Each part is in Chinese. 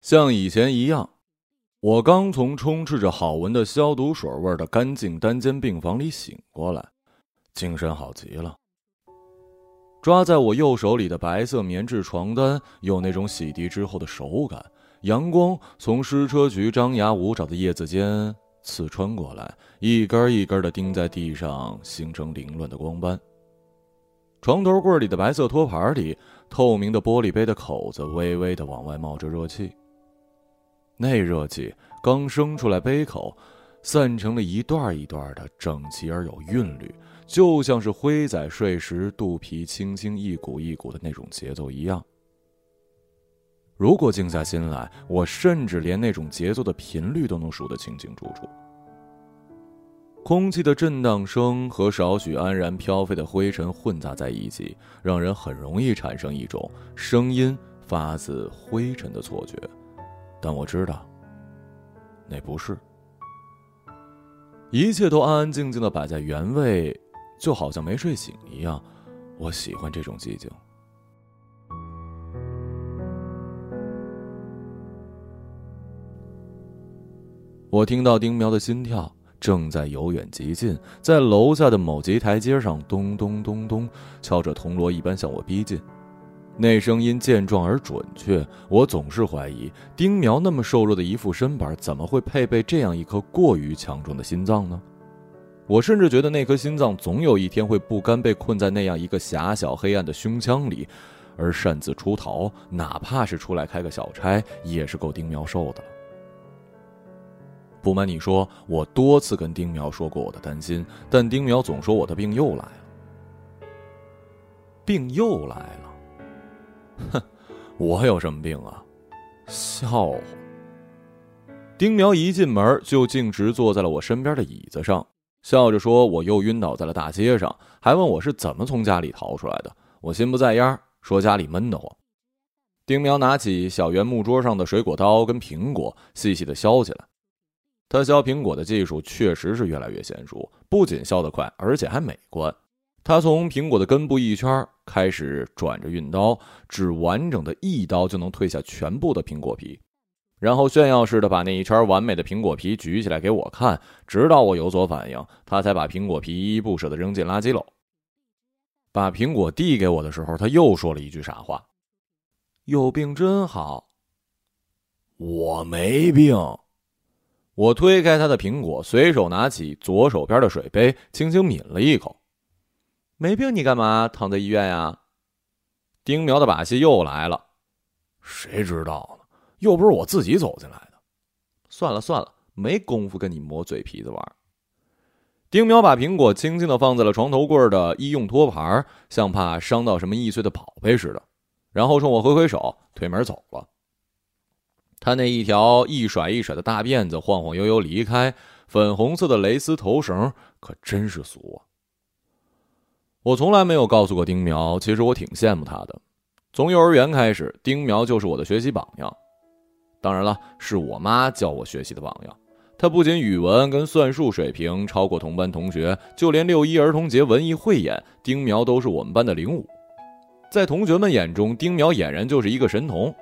像以前一样，我刚从充斥着好闻的消毒水味的干净单间病房里醒过来，精神好极了。抓在我右手里的白色棉质床单有那种洗涤之后的手感，阳光从矢车菊张牙舞爪的叶子间刺穿过来，一根一根的钉在地上，形成凌乱的光斑。床头柜里的白色托盘里，透明的玻璃杯的口子微微的往外冒着热气。那热气刚升出来，杯口散成了一段一段的，整齐而有韵律，就像是灰仔睡时肚皮轻轻一鼓一鼓的那种节奏一样。如果静下心来，我甚至连那种节奏的频率都能数得清清楚楚。空气的震荡声和少许安然飘飞的灰尘混杂在一起，让人很容易产生一种声音发自灰尘的错觉。但我知道，那不是。一切都安安静静的摆在原位，就好像没睡醒一样。我喜欢这种寂静。我听到丁苗的心跳正在由远及近，在楼下的某级台阶上咚咚咚咚敲着铜锣一般向我逼近。那声音健壮而准确，我总是怀疑丁苗那么瘦弱的一副身板，怎么会配备这样一颗过于强壮的心脏呢？我甚至觉得那颗心脏总有一天会不甘被困在那样一个狭小黑暗的胸腔里，而擅自出逃，哪怕是出来开个小差，也是够丁苗受的了。不瞒你说，我多次跟丁苗说过我的担心，但丁苗总说我的病又来了，病又来了。哼，我有什么病啊？笑话！丁苗一进门就径直坐在了我身边的椅子上，笑着说：“我又晕倒在了大街上。”还问我是怎么从家里逃出来的。我心不在焉，说家里闷得慌。丁苗拿起小圆木桌上的水果刀跟苹果，细细的削起来。他削苹果的技术确实是越来越娴熟，不仅削得快，而且还美观。他从苹果的根部一圈开始转着运刀，只完整的一刀就能退下全部的苹果皮，然后炫耀似的把那一圈完美的苹果皮举起来给我看，直到我有所反应，他才把苹果皮依依不舍的扔进垃圾篓。把苹果递给我的时候，他又说了一句傻话：“有病真好。”我没病。我推开他的苹果，随手拿起左手边的水杯，轻轻抿了一口。没病，你干嘛躺在医院呀？丁苗的把戏又来了，谁知道呢？又不是我自己走进来的。算了算了，没工夫跟你磨嘴皮子玩。丁苗把苹果轻轻的放在了床头柜的医用托盘，像怕伤到什么易碎的宝贝似的，然后冲我挥挥手，推门走了。他那一条一甩一甩的大辫子晃晃悠悠离开，粉红色的蕾丝头绳可真是俗啊。我从来没有告诉过丁苗，其实我挺羡慕他的。从幼儿园开始，丁苗就是我的学习榜样。当然了，是我妈教我学习的榜样。他不仅语文跟算术水平超过同班同学，就连六一儿童节文艺汇演，丁苗都是我们班的领舞。在同学们眼中，丁苗俨然就是一个神童。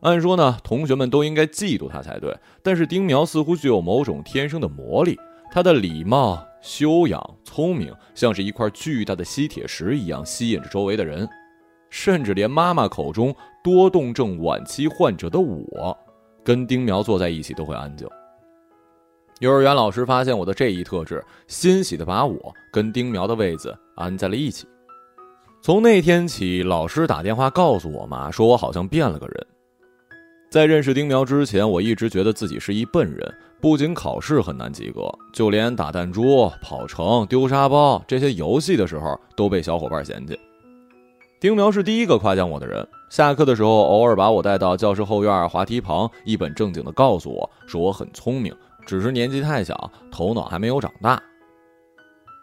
按说呢，同学们都应该嫉妒他才对，但是丁苗似乎具有某种天生的魔力。他的礼貌、修养、聪明，像是一块巨大的吸铁石一样，吸引着周围的人，甚至连妈妈口中多动症晚期患者的我，跟丁苗坐在一起都会安静。幼儿园老师发现我的这一特质，欣喜的把我跟丁苗的位子安在了一起。从那天起，老师打电话告诉我妈，说我好像变了个人。在认识丁苗之前，我一直觉得自己是一笨人，不仅考试很难及格，就连打弹珠、跑城、丢沙包这些游戏的时候都被小伙伴嫌弃。丁苗是第一个夸奖我的人，下课的时候偶尔把我带到教室后院滑梯旁，一本正经地告诉我说我很聪明，只是年纪太小，头脑还没有长大。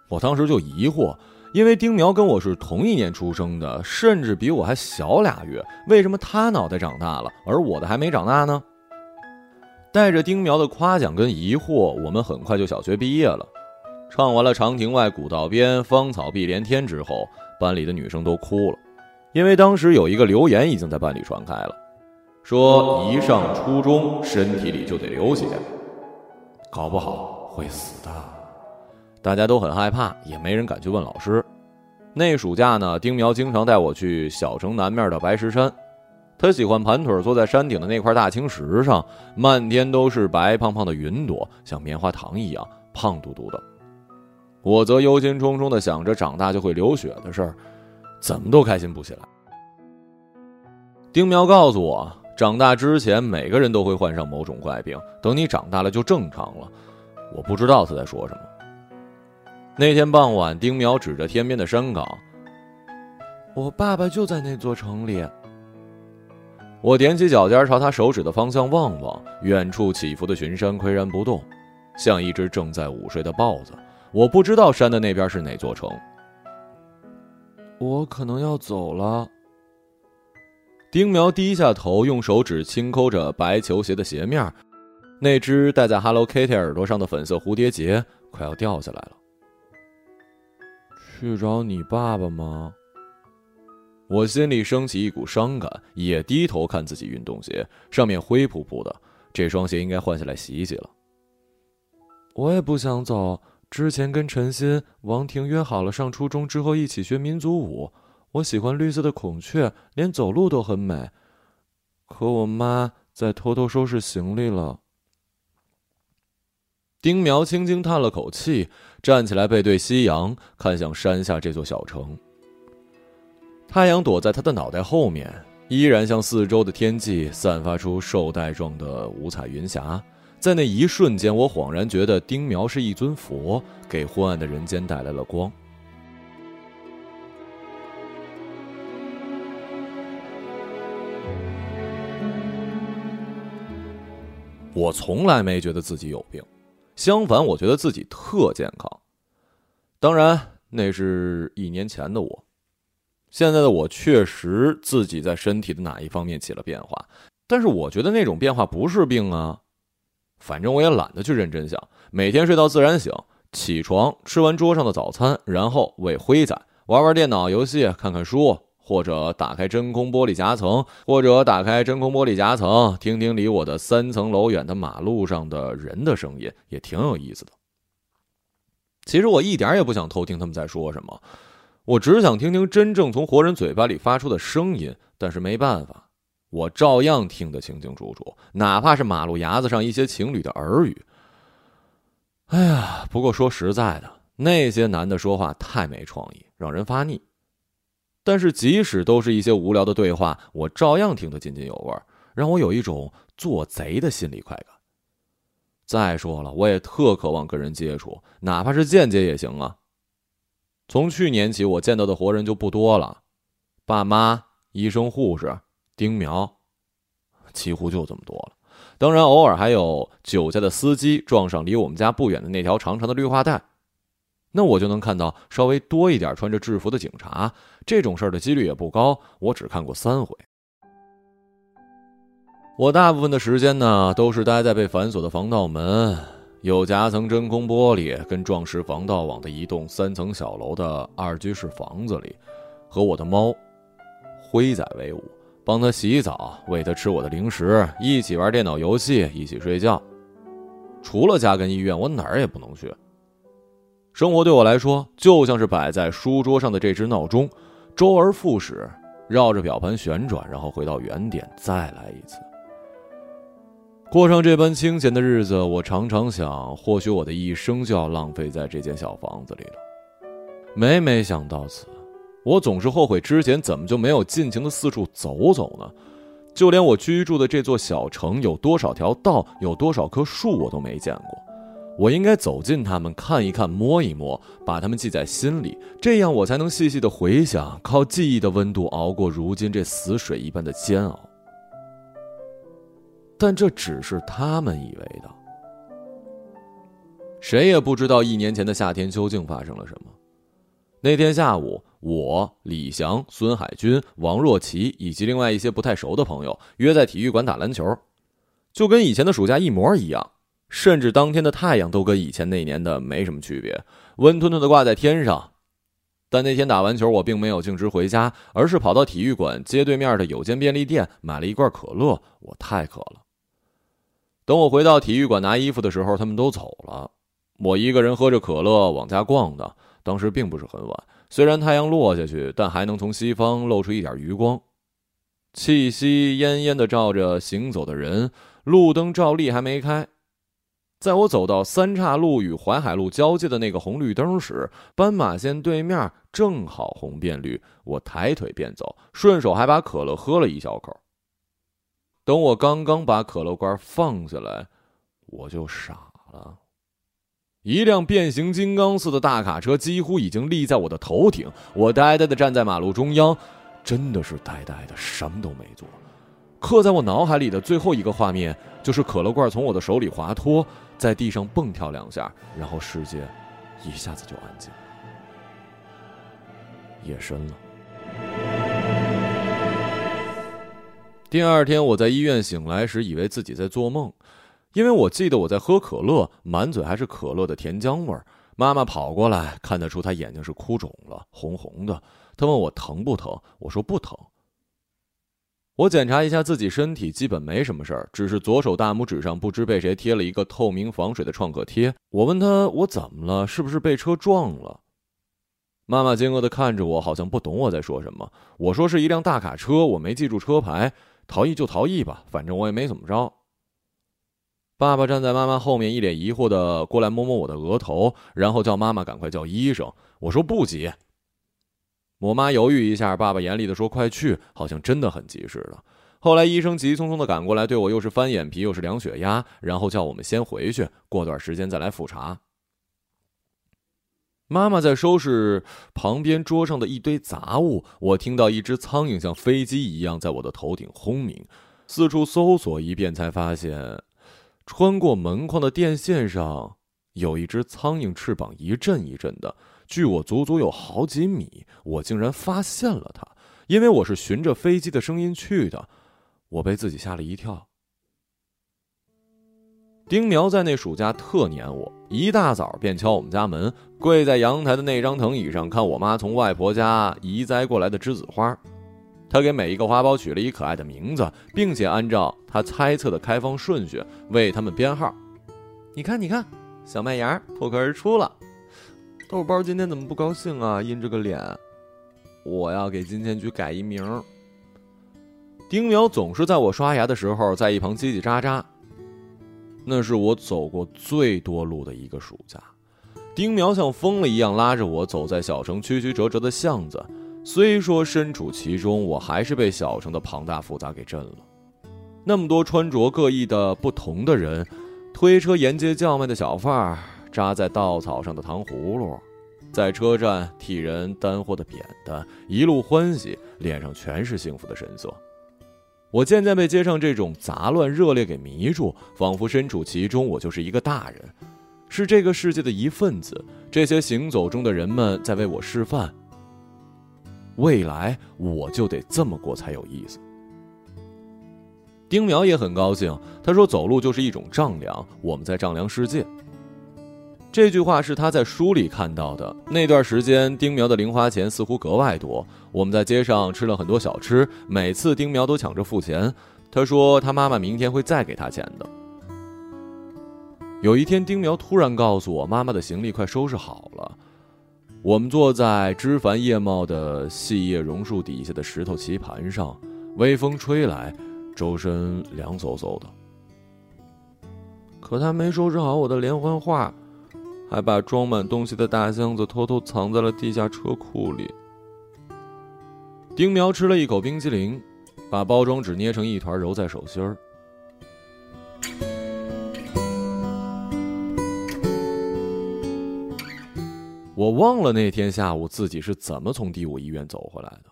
我当时就疑惑。因为丁苗跟我是同一年出生的，甚至比我还小俩月，为什么他脑袋长大了，而我的还没长大呢？带着丁苗的夸奖跟疑惑，我们很快就小学毕业了。唱完了“长亭外，古道边，芳草碧连天”之后，班里的女生都哭了，因为当时有一个留言已经在班里传开了，说一上初中身体里就得流血，搞不好会死的。大家都很害怕，也没人敢去问老师。那暑假呢，丁苗经常带我去小城南面的白石山，他喜欢盘腿坐在山顶的那块大青石上，漫天都是白胖胖的云朵，像棉花糖一样胖嘟嘟的。我则忧心忡忡的想着长大就会流血的事儿，怎么都开心不起来。丁苗告诉我。长大之前，每个人都会患上某种怪病。等你长大了，就正常了。我不知道他在说什么。那天傍晚，丁苗指着天边的山岗：“我爸爸就在那座城里。”我踮起脚尖朝他手指的方向望望，远处起伏的群山岿然不动，像一只正在午睡的豹子。我不知道山的那边是哪座城。我可能要走了。丁苗低下头，用手指轻抠着白球鞋的鞋面，那只戴在 Hello Kitty 耳朵上的粉色蝴蝶结快要掉下来了。去找你爸爸吗？我心里升起一股伤感，也低头看自己运动鞋，上面灰扑扑的，这双鞋应该换下来洗洗了。我也不想走，之前跟陈鑫、王婷约好了，上初中之后一起学民族舞。我喜欢绿色的孔雀，连走路都很美。可我妈在偷偷收拾行李了。丁苗轻轻叹了口气，站起来背对夕阳，看向山下这座小城。太阳躲在他的脑袋后面，依然向四周的天际散发出绶带状的五彩云霞。在那一瞬间，我恍然觉得丁苗是一尊佛，给昏暗的人间带来了光。我从来没觉得自己有病，相反，我觉得自己特健康。当然，那是一年前的我。现在的我确实自己在身体的哪一方面起了变化，但是我觉得那种变化不是病啊。反正我也懒得去认真想，每天睡到自然醒，起床吃完桌上的早餐，然后喂灰仔，玩玩电脑游戏，看看书。或者打开真空玻璃夹层，或者打开真空玻璃夹层，听听离我的三层楼远的马路上的人的声音，也挺有意思的。其实我一点也不想偷听他们在说什么，我只想听听真正从活人嘴巴里发出的声音。但是没办法，我照样听得清清楚楚，哪怕是马路牙子上一些情侣的耳语。哎呀，不过说实在的，那些男的说话太没创意，让人发腻。但是，即使都是一些无聊的对话，我照样听得津津有味，让我有一种做贼的心理快感。再说了，我也特渴望跟人接触，哪怕是间接也行啊。从去年起，我见到的活人就不多了，爸妈、医生、护士、丁苗，几乎就这么多了。当然，偶尔还有酒驾的司机撞上离我们家不远的那条长长的绿化带。那我就能看到稍微多一点穿着制服的警察，这种事儿的几率也不高。我只看过三回。我大部分的时间呢，都是待在被反锁的防盗门、有夹层真空玻璃跟撞实防盗网的一栋三层小楼的二居室房子里，和我的猫灰仔为伍，帮他洗澡，喂他吃我的零食，一起玩电脑游戏，一起睡觉。除了家跟医院，我哪儿也不能去。生活对我来说，就像是摆在书桌上的这只闹钟，周而复始，绕着表盘旋转，然后回到原点，再来一次。过上这般清闲的日子，我常常想，或许我的一生就要浪费在这间小房子里了。每每想到此，我总是后悔之前怎么就没有尽情的四处走走呢？就连我居住的这座小城有多少条道，有多少棵树，我都没见过。我应该走近他们，看一看，摸一摸，把他们记在心里，这样我才能细细的回想，靠记忆的温度熬过如今这死水一般的煎熬。但这只是他们以为的，谁也不知道一年前的夏天究竟发生了什么。那天下午，我、李翔、孙海军、王若琪以及另外一些不太熟的朋友约在体育馆打篮球，就跟以前的暑假一模一样。甚至当天的太阳都跟以前那年的没什么区别，温吞吞的挂在天上。但那天打完球，我并没有径直回家，而是跑到体育馆街对面的有间便利店买了一罐可乐。我太渴了。等我回到体育馆拿衣服的时候，他们都走了。我一个人喝着可乐往家逛的。当时并不是很晚，虽然太阳落下去，但还能从西方露出一点余光。气息奄奄的照着行走的人，路灯照例还没开。在我走到三岔路与淮海路交界的那个红绿灯时，斑马线对面正好红变绿。我抬腿便走，顺手还把可乐喝了一小口。等我刚刚把可乐罐放下来，我就傻了。一辆变形金刚似的大卡车几乎已经立在我的头顶，我呆呆的站在马路中央，真的是呆呆的，什么都没做。刻在我脑海里的最后一个画面，就是可乐罐从我的手里滑脱。在地上蹦跳两下，然后世界一下子就安静。夜深了。第二天，我在医院醒来时，以为自己在做梦，因为我记得我在喝可乐，满嘴还是可乐的甜浆味儿。妈妈跑过来，看得出她眼睛是哭肿了，红红的。她问我疼不疼，我说不疼。我检查一下自己身体，基本没什么事儿，只是左手大拇指上不知被谁贴了一个透明防水的创可贴。我问他我怎么了，是不是被车撞了？妈妈惊愕的看着我，好像不懂我在说什么。我说是一辆大卡车，我没记住车牌，逃逸就逃逸吧，反正我也没怎么着。爸爸站在妈妈后面，一脸疑惑的过来摸摸我的额头，然后叫妈妈赶快叫医生。我说不急。我妈犹豫一下，爸爸严厉的说：“快去！”好像真的很急似的。后来医生急匆匆的赶过来，对我又是翻眼皮又是量血压，然后叫我们先回去，过段时间再来复查。妈妈在收拾旁边桌上的一堆杂物，我听到一只苍蝇像飞机一样在我的头顶轰鸣，四处搜索一遍，才发现穿过门框的电线上有一只苍蝇，翅膀一阵一阵的。距我足足有好几米，我竟然发现了它，因为我是循着飞机的声音去的，我被自己吓了一跳。丁苗在那暑假特黏我，一大早便敲我们家门，跪在阳台的那张藤椅上看我妈从外婆家移栽过来的栀子花。他给每一个花苞取了一可爱的名字，并且按照他猜测的开放顺序为他们编号。你看，你看，小麦芽破壳而出了。豆包今天怎么不高兴啊？阴着个脸。我要给金钱菊改一名。丁苗总是在我刷牙的时候在一旁叽叽喳喳。那是我走过最多路的一个暑假。丁苗像疯了一样拉着我走在小城曲曲折折的巷子。虽说身处其中，我还是被小城的庞大复杂给震了。那么多穿着各异的不同的人，推车沿街叫卖的小贩儿。扎在稻草上的糖葫芦，在车站替人担货的扁担，一路欢喜，脸上全是幸福的神色。我渐渐被街上这种杂乱热烈给迷住，仿佛身处其中，我就是一个大人，是这个世界的一份子。这些行走中的人们在为我示范，未来我就得这么过才有意思。丁苗也很高兴，他说：“走路就是一种丈量，我们在丈量世界。”这句话是他在书里看到的。那段时间，丁苗的零花钱似乎格外多。我们在街上吃了很多小吃，每次丁苗都抢着付钱。他说他妈妈明天会再给他钱的。有一天，丁苗突然告诉我，妈妈的行李快收拾好了。我们坐在枝繁叶茂的细叶榕树底下的石头棋盘上，微风吹来，周身凉飕飕的。可他没收拾好我的连环画。还把装满东西的大箱子偷偷藏在了地下车库里。丁苗吃了一口冰激凌，把包装纸捏成一团揉在手心儿。我忘了那天下午自己是怎么从第五医院走回来的。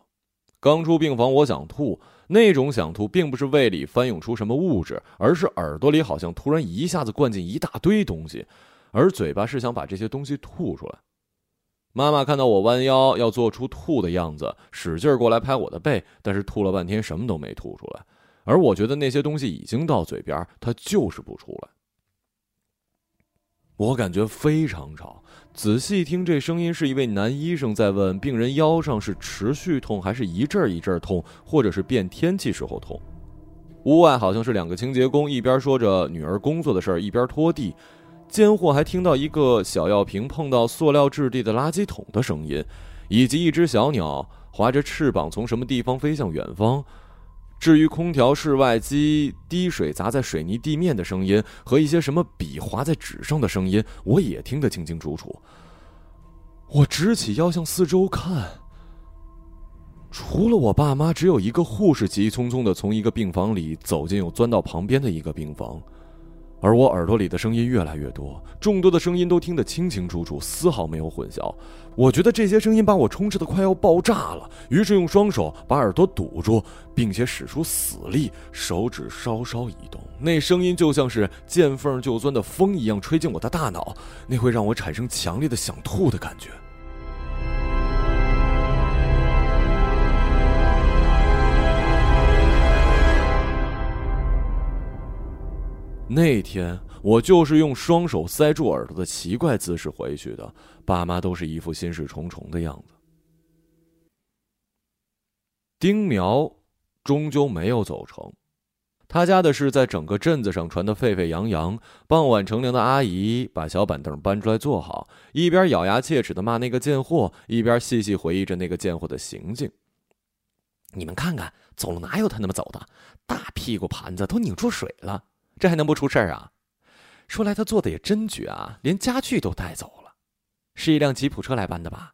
刚出病房，我想吐，那种想吐并不是胃里翻涌出什么物质，而是耳朵里好像突然一下子灌进一大堆东西。而嘴巴是想把这些东西吐出来。妈妈看到我弯腰要做出吐的样子，使劲过来拍我的背，但是吐了半天什么都没吐出来。而我觉得那些东西已经到嘴边，它就是不出来。我感觉非常吵。仔细听，这声音是一位男医生在问病人腰上是持续痛，还是一阵一阵痛，或者是变天气时候痛。屋外好像是两个清洁工，一边说着女儿工作的事儿，一边拖地。间或还听到一个小药瓶碰到塑料质地的垃圾桶的声音，以及一只小鸟划着翅膀从什么地方飞向远方。至于空调室外机滴水砸在水泥地面的声音和一些什么笔划在纸上的声音，我也听得清清楚楚。我直起腰向四周看，除了我爸妈，只有一个护士急匆匆的从一个病房里走进，又钻到旁边的一个病房。而我耳朵里的声音越来越多，众多的声音都听得清清楚楚，丝毫没有混淆。我觉得这些声音把我充斥的快要爆炸了，于是用双手把耳朵堵住，并且使出死力，手指稍稍移动，那声音就像是见缝就钻的风一样吹进我的大脑，那会让我产生强烈的想吐的感觉。那天我就是用双手塞住耳朵的奇怪姿势回去的，爸妈都是一副心事重重的样子。丁苗终究没有走成，他家的事在整个镇子上传得沸沸扬扬。傍晚乘凉的阿姨把小板凳搬出来坐好，一边咬牙切齿的骂那个贱货，一边细细回忆着那个贱货的行径。你们看看，走路哪有他那么走的？大屁股盘子都拧出水了。这还能不出事儿啊？说来他做的也真绝啊，连家具都带走了，是一辆吉普车来搬的吧？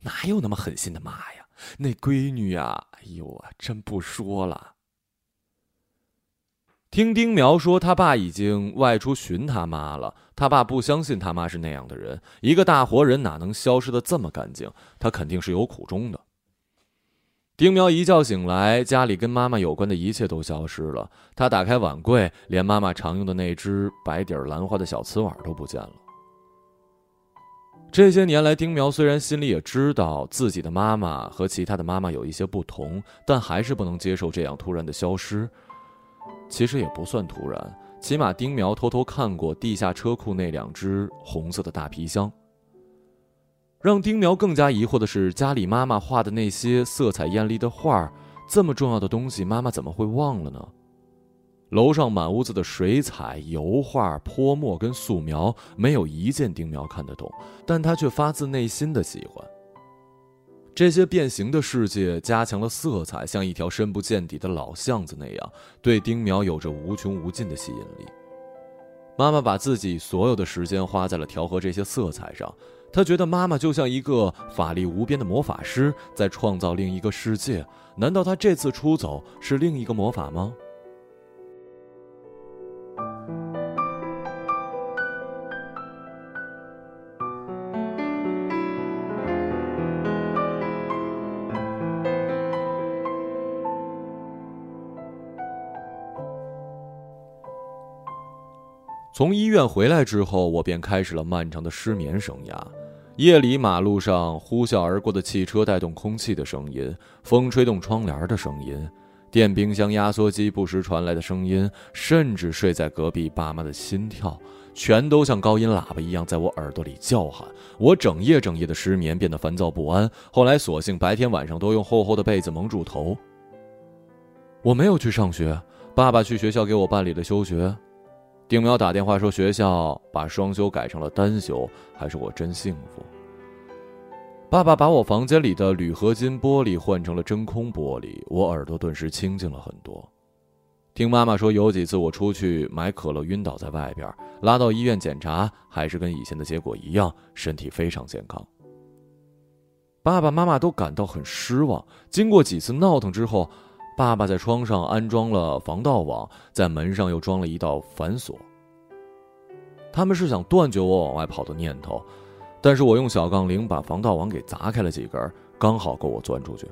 哪有那么狠心的妈呀？那闺女呀，哎呦啊，真不说了。听丁苗说，他爸已经外出寻他妈了。他爸不相信他妈是那样的人，一个大活人哪能消失的这么干净？他肯定是有苦衷的。丁苗一觉醒来，家里跟妈妈有关的一切都消失了。他打开碗柜，连妈妈常用的那只白底兰花的小瓷碗都不见了。这些年来，丁苗虽然心里也知道自己的妈妈和其他的妈妈有一些不同，但还是不能接受这样突然的消失。其实也不算突然，起码丁苗偷偷看过地下车库那两只红色的大皮箱。让丁苗更加疑惑的是，家里妈妈画的那些色彩艳丽的画，这么重要的东西，妈妈怎么会忘了呢？楼上满屋子的水彩、油画、泼墨跟素描，没有一件丁苗看得懂，但他却发自内心的喜欢。这些变形的世界加强了色彩，像一条深不见底的老巷子那样，对丁苗有着无穷无尽的吸引力。妈妈把自己所有的时间花在了调和这些色彩上。他觉得妈妈就像一个法力无边的魔法师，在创造另一个世界。难道他这次出走是另一个魔法吗？从医院回来之后，我便开始了漫长的失眠生涯。夜里，马路上呼啸而过的汽车带动空气的声音，风吹动窗帘的声音，电冰箱、压缩机不时传来的声音，甚至睡在隔壁爸妈的心跳，全都像高音喇叭一样在我耳朵里叫喊。我整夜整夜的失眠，变得烦躁不安。后来，索性白天晚上都用厚厚的被子蒙住头。我没有去上学，爸爸去学校给我办理了休学。丁苗打电话说学校把双休改成了单休，还是我真幸福。爸爸把我房间里的铝合金玻璃换成了真空玻璃，我耳朵顿时清静了很多。听妈妈说，有几次我出去买可乐晕倒在外边，拉到医院检查，还是跟以前的结果一样，身体非常健康。爸爸妈妈都感到很失望。经过几次闹腾之后。爸爸在窗上安装了防盗网，在门上又装了一道反锁。他们是想断绝我往外跑的念头，但是我用小杠铃把防盗网给砸开了几根，刚好够我钻出去。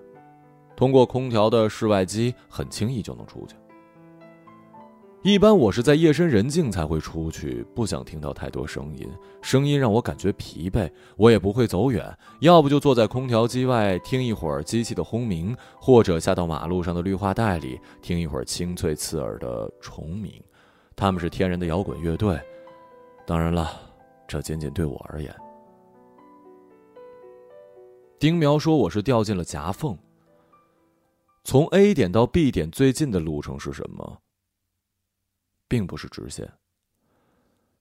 通过空调的室外机，很轻易就能出去。一般我是在夜深人静才会出去，不想听到太多声音，声音让我感觉疲惫。我也不会走远，要不就坐在空调机外听一会儿机器的轰鸣，或者下到马路上的绿化带里听一会儿清脆刺耳的虫鸣。他们是天然的摇滚乐队，当然了，这仅仅对我而言。丁苗说：“我是掉进了夹缝。从 A 点到 B 点最近的路程是什么？并不是直线。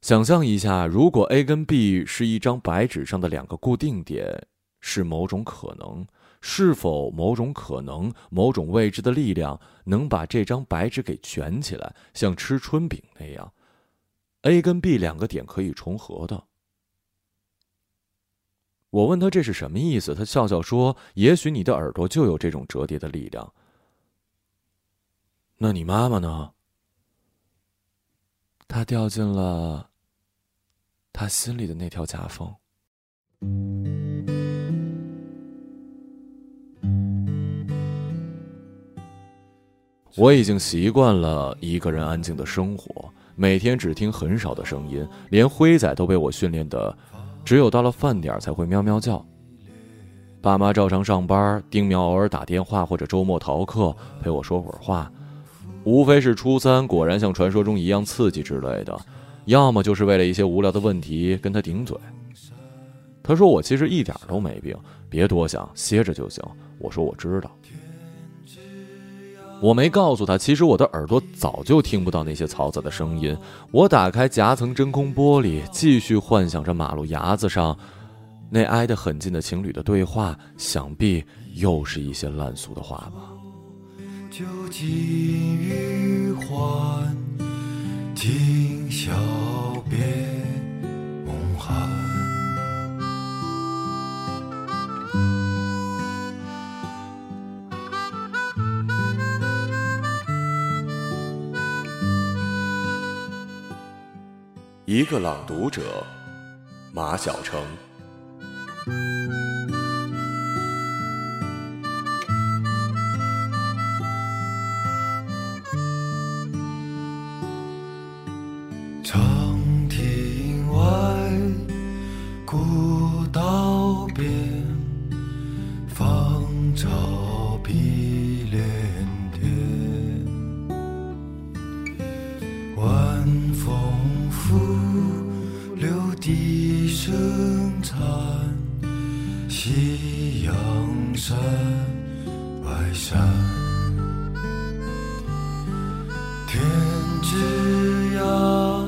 想象一下，如果 A 跟 B 是一张白纸上的两个固定点，是某种可能，是否某种可能、某种未知的力量能把这张白纸给卷起来，像吃春饼那样，A 跟 B 两个点可以重合的？”我问他这是什么意思，他笑笑说：“也许你的耳朵就有这种折叠的力量。”那你妈妈呢？他掉进了他心里的那条夹缝。我已经习惯了一个人安静的生活，每天只听很少的声音，连灰仔都被我训练的。只有到了饭点才会喵喵叫。爸妈照常上班，丁苗偶尔打电话或者周末逃课陪我说会儿话，无非是初三果然像传说中一样刺激之类的，要么就是为了一些无聊的问题跟他顶嘴。他说我其实一点都没病，别多想，歇着就行。我说我知道。我没告诉他，其实我的耳朵早就听不到那些嘈杂的声音。我打开夹层真空玻璃，继续幻想着马路牙子上那挨得很近的情侣的对话，想必又是一些烂俗的话吧。酒尽余欢，今宵别梦寒。一个朗读者，马晓成。天之涯，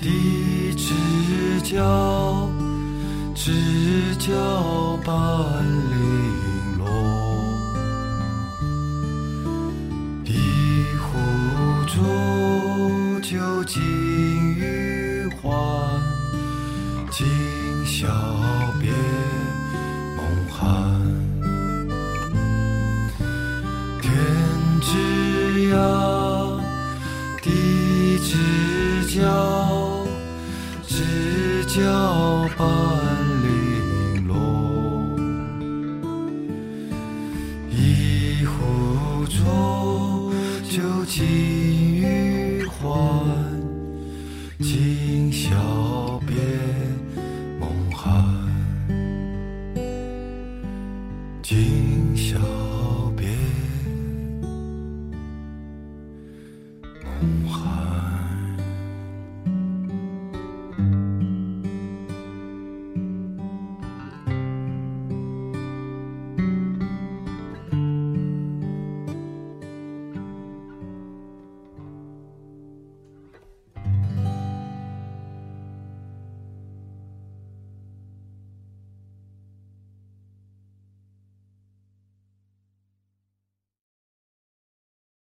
地之角，知交半。有琴与欢，今宵别。